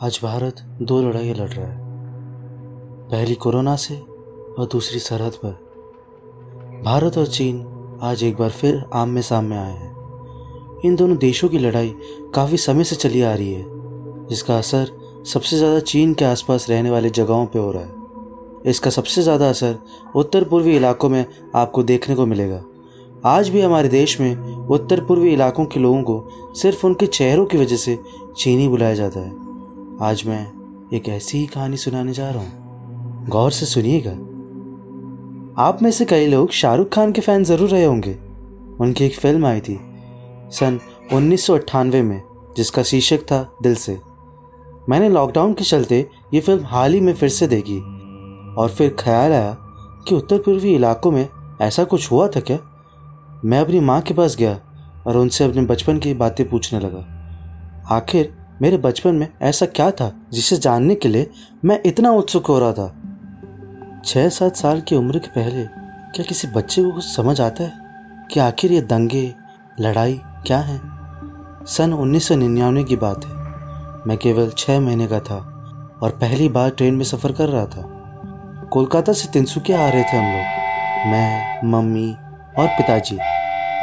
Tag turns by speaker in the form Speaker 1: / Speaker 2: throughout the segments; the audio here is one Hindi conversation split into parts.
Speaker 1: आज भारत दो लड़ाइयाँ लड़ रहा है। पहली कोरोना से और दूसरी सरहद पर। भारत और चीन आज एक बार फिर आमने सामने आए हैं। इन दोनों देशों की लड़ाई काफ़ी समय से चली आ रही है, जिसका असर सबसे ज़्यादा चीन के आसपास रहने वाले जगहों पर हो रहा है। इसका सबसे ज़्यादा असर उत्तर पूर्वी इलाकों में आपको देखने को मिलेगा। आज भी हमारे देश में उत्तर पूर्वी इलाकों के लोगों को सिर्फ़ उनके चेहरों की वजह से चीनी बुलाया जाता है। आज मैं एक ऐसी ही कहानी सुनाने जा रहा हूँ। गौर से सुनिएगा। आप में से कई लोग शाहरुख खान के फ़ैन ज़रूर रहे होंगे। उनकी एक फ़िल्म आई थी, सन उन्नीस सौ अट्ठानवे में, जिसका शीर्षक था दिल से। मैंने लॉकडाउन के चलते ये फ़िल्म हाल ही में फिर से देखी। और फिर ख्याल आया कि उत्तर पूर्वी इलाकों में ऐसा कुछ हुआ था क्या? मैं अपनी माँ के पास गया और उनसे अपने बचपन की बातें पूछने लगा। आखिर मेरे बचपन में ऐसा क्या था जिसे जानने के लिए मैं इतना उत्सुक हो रहा था? छः सात साल की उम्र के पहले क्या किसी बच्चे को कुछ समझ आता है कि आखिर ये दंगे, लड़ाई क्या है? सन उन्नीस सौ निन्यानवे की बात है। मैं केवल छः महीने का था और पहली बार ट्रेन में सफ़र कर रहा था। कोलकाता से तिनसुकिया आ रहे थे हम लोग। मैं, मम्मी और पिताजी।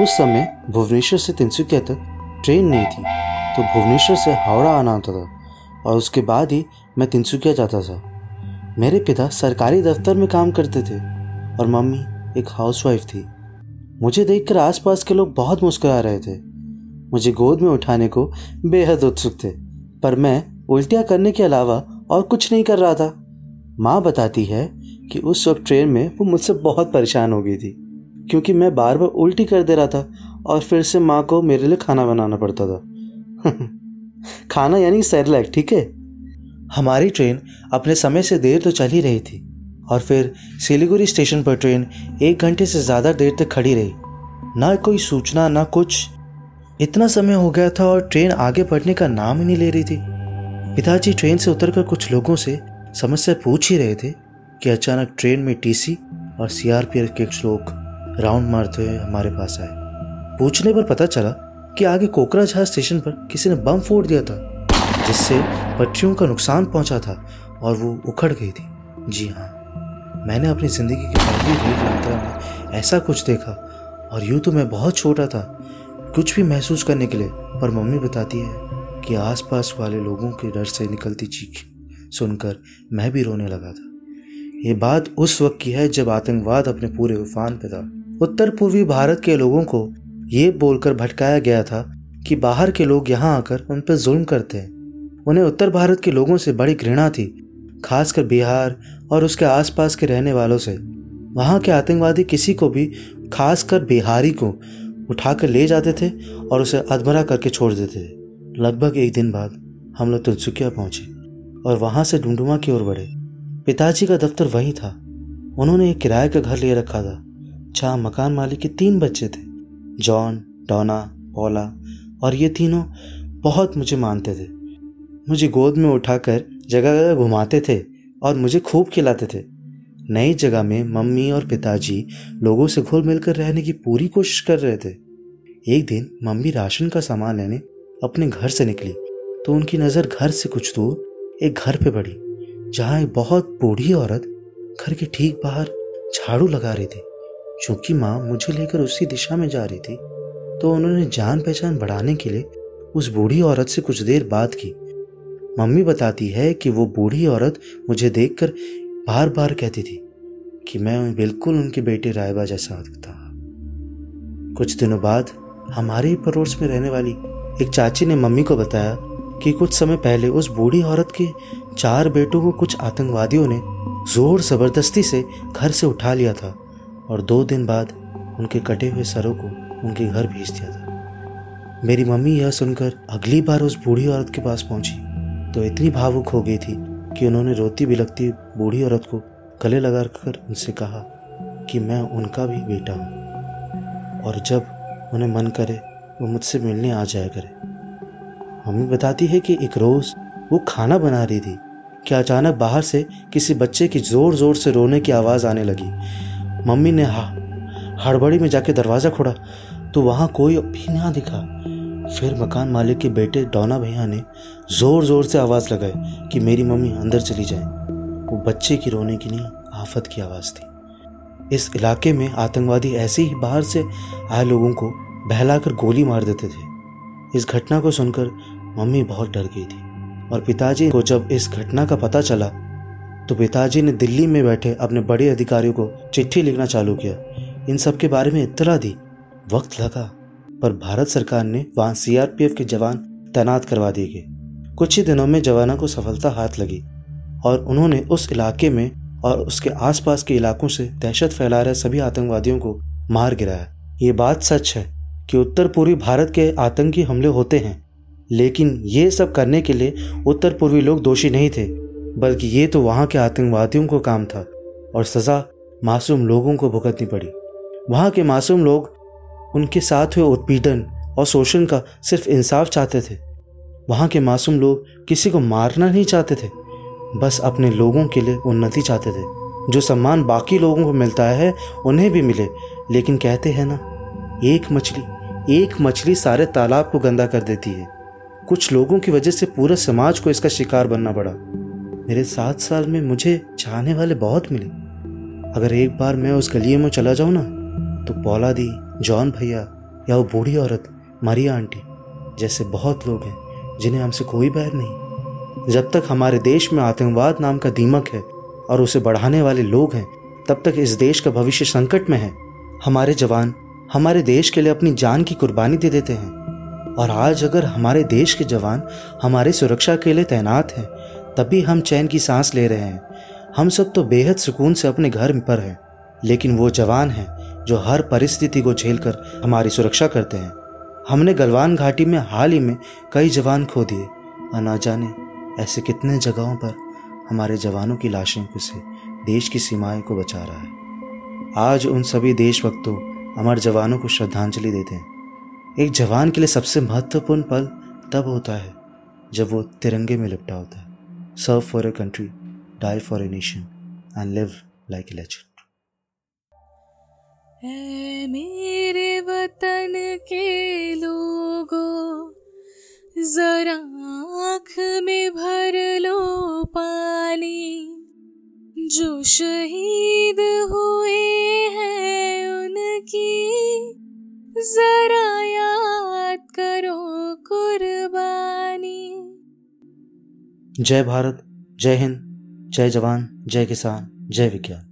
Speaker 1: उस समय भुवनेश्वर से तिनसुकिया तक ट्रेन नहीं थी। तो भुवनेश्वर से हावड़ा आना होता था, और उसके बाद ही मैं तिनसुकिया जाता था। मेरे पिता सरकारी दफ्तर में काम करते थे, और मम्मी एक हाउसवाइफ थी। मुझे देखकर आसपास के लोग बहुत मुस्कुरा रहे थे। मुझे गोद में उठाने को बेहद उत्सुक थे, पर मैं उल्टियाँ करने के अलावा और कुछ नहीं कर रहा था। माँ बताती है कि उस वक्त ट्रेन में वो मुझसे बहुत परेशान हो गई थी, क्योंकि मैं बार बार उल्टी कर दे रहा था, और फिर से माँ को मेरे लिए खाना बनाना पड़ता था। खाना यानी सैरलैक, ठीक है? हमारी ट्रेन अपने समय से देर तो चल ही रही थी, और फिर सिलीगुड़ी स्टेशन पर ट्रेन एक घंटे से ज़्यादा देर तक खड़ी रही। ना कोई सूचना, ना कुछ। इतना समय हो गया था और ट्रेन आगे बढ़ने का नाम ही नहीं ले रही थी। पिताजी ट्रेन से उतरकर कुछ लोगों से समस्या पूछ ही रहे थे कि अचानक ट्रेन में टीसी और सीआरपीएफ के लोग राउंड मारते हुए हमारे पास आए। पूछने पर पता चला कि आगे कोकराझार स्टेशन पर किसी ने बम फोड़ दिया था, जिससे पटरियों का नुकसान पहुँचा था और वो उखड़ गई थी। जी हाँ मैंने अपनी ज़िंदगी की पहली रेल यात्रा में ऐसा कुछ देखा और यूँ तो मैं बहुत छोटा था, कुछ भी महसूस करने के लिए, पर मम्मी बताती है कि आसपास वाले लोगों के डर से निकलती चीख सुनकर मैं भी रोने लगा था। ये बात उस वक्त की है जब आतंकवाद अपने पूरे उफान पे था। उत्तर पूर्वी भारत के लोगों को ये बोलकर भटकाया गया था कि बाहर के लोग यहाँ आकर उन पर जुल्म करते हैं। उन्हें उत्तर भारत के लोगों से बड़ी घृणा थी, खासकर बिहार और उसके आसपास के रहने वालों से। वहाँ के आतंकवादी किसी को भी, खासकर बिहारी को, उठाकर ले जाते थे और उसे अधमरा करके छोड़ देते थे। लगभग एक दिन बाद हम लोग तुलसुकिया पहुँचे और वहाँ से डुमडुमा की ओर बढ़े। पिताजी का दफ्तर वही था। उन्होंने एक किराए का घर ले रखा था, जहाँ मकान मालिक के तीन बच्चे थे। जॉन, डोना, पौला और ये तीनों बहुत मुझे मानते थे। मुझे गोद में उठाकर जगह जगह घुमाते थे और मुझे खूब खिलाते थे। नई जगह में मम्मी और पिताजी लोगों से घुल मिलकर रहने की पूरी कोशिश कर रहे थे। एक दिन मम्मी राशन का सामान लेने अपने घर से निकली तो उनकी नज़र घर से कुछ दूर एक घर पे पड़ी, जहाँ एक बहुत बूढ़ी औरत घर के ठीक बाहर झाड़ू लगा रही थी। चूँकि माँ मुझे लेकर उसी दिशा में जा रही थी तो उन्होंने जान पहचान बढ़ाने के लिए उस बूढ़ी औरत से कुछ देर बात की। मम्मी बताती है कि वो बूढ़ी औरत मुझे देखकर बार बार कहती थी कि मैं बिल्कुल उनके बेटे रायबा जैसा दिखता कुछ दिनों बाद हमारे ही पड़ोस में रहने वाली एक चाची ने मम्मी को बताया कि कुछ समय पहले उस बूढ़ी औरत के चार बेटों को कुछ आतंकवादियों ने ज़ोर ज़बरदस्ती से घर से उठा लिया था। और दो दिन बाद उनके कटे हुए सरों को उनके घर भेज दिया था। मेरी मम्मी यह सुनकर अगली बार उस बूढ़ी औरत के पास पहुँची तो इतनी भावुक हो गई थी कि उन्होंने रोती बिलकती बूढ़ी औरत को गले लगा कर उनसे कहा कि मैं उनका भी बेटा हूँ और जब उन्हें मन करे वो मुझसे मिलने आ जाया करे। मम्मी बताती है कि एक रोज़ वो खाना बना रही थी कि अचानक बाहर से किसी बच्चे की ज़ोर ज़ोर से रोने की आवाज़ आने लगी। मम्मी ने हा, हड़बड़ी में जाके दरवाज़ा खोला तो वहाँ कोई भी ना दिखा। फिर मकान मालिक के बेटे डोना भैया ने ज़ोर ज़ोर से आवाज़ लगाई कि मेरी मम्मी अंदर चली जाए। वो बच्चे की रोने की नहीं आफत की आवाज़ थी। इस इलाके में आतंकवादी ऐसे ही बाहर से आए लोगों को बहलाकर गोली मार देते थे। इस घटना को सुनकर मम्मी बहुत डर गई थी और पिताजी को जब इस घटना का पता चला तो पिताजी ने दिल्ली में बैठे अपने बड़े अधिकारियों को चिट्ठी लिखना चालू किया। इन सब के बारे में इतला दी। वक्त लगा, पर भारत सरकार ने वहाँ सीआरपीएफ के जवान तैनात करवा दिए गए। कुछ ही दिनों में जवानों को सफलता हाथ लगी, और उन्होंने उस इलाके में और उसके आसपास के इलाकों से दहशत फैला रहे सभी आतंकवादियों को मार गिराया। ये बात सच है कि उत्तर पूर्वी भारत के आतंकी हमले होते हैं, लेकिन ये सब करने के लिए उत्तर पूर्वी लोग दोषी नहीं थे। बल्कि ये तो वहाँ के आतंकवादियों को काम था और सज़ा मासूम लोगों को भुगतनी पड़ी। वहाँ के मासूम लोग उनके साथ हुए उत्पीड़न और शोषण का सिर्फ़ इंसाफ चाहते थे। वहाँ के मासूम लोग किसी को मारना नहीं चाहते थे, बस अपने लोगों के लिए उन्नति चाहते थे। जो सम्मान बाकी लोगों को मिलता है, उन्हें भी मिले। लेकिन कहते हैं ना, एक मछली एक मछली सारे तालाब को गंदा कर देती है। कुछ लोगों की वजह से पूरे समाज को इसका शिकार बनना पड़ा। मेरे सात साल में मुझे चाहने वाले बहुत मिले। अगर एक बार मैं उस गलिए में चला जाऊँ ना तो पौला दी जॉन भैया या वो बूढ़ी औरत, मारिया आंटी जैसे बहुत लोग हैं, जिन्हें हमसे कोई बैर नहीं। जब तक हमारे देश में आतंकवाद नाम का दीमक है और उसे बढ़ाने वाले लोग हैं, तब तक इस देश का भविष्य संकट में है। हमारे जवान हमारे देश के लिए अपनी जान की कुर्बानी दे देते हैं। और आज अगर हमारे देश के जवान हमारी सुरक्षा के लिए तैनात हैं तभी हम चैन की सांस ले रहे हैं। हम सब तो बेहद सुकून से अपने घर पर हैं, लेकिन वो जवान हैं जो हर परिस्थिति को झेल कर हमारी सुरक्षा करते हैं। हमने गलवान घाटी में हाल ही में कई जवान खो दिए। और ना जाने ऐसे कितने जगहों पर हमारे जवानों की लाशें से देश की सीमाएँ को बचा रहा है। आज उन सभी देशभक्तों अमर जवानों को श्रद्धांजलि देते हैं। एक जवान के लिए सबसे महत्वपूर्ण पल तब होता है जब वो तिरंगे में लिपटा होता है।
Speaker 2: serve for a country, die for a nation, and live like a legend.
Speaker 1: जय भारत जय हिंद जय जवान जय किसान जय विज्ञान।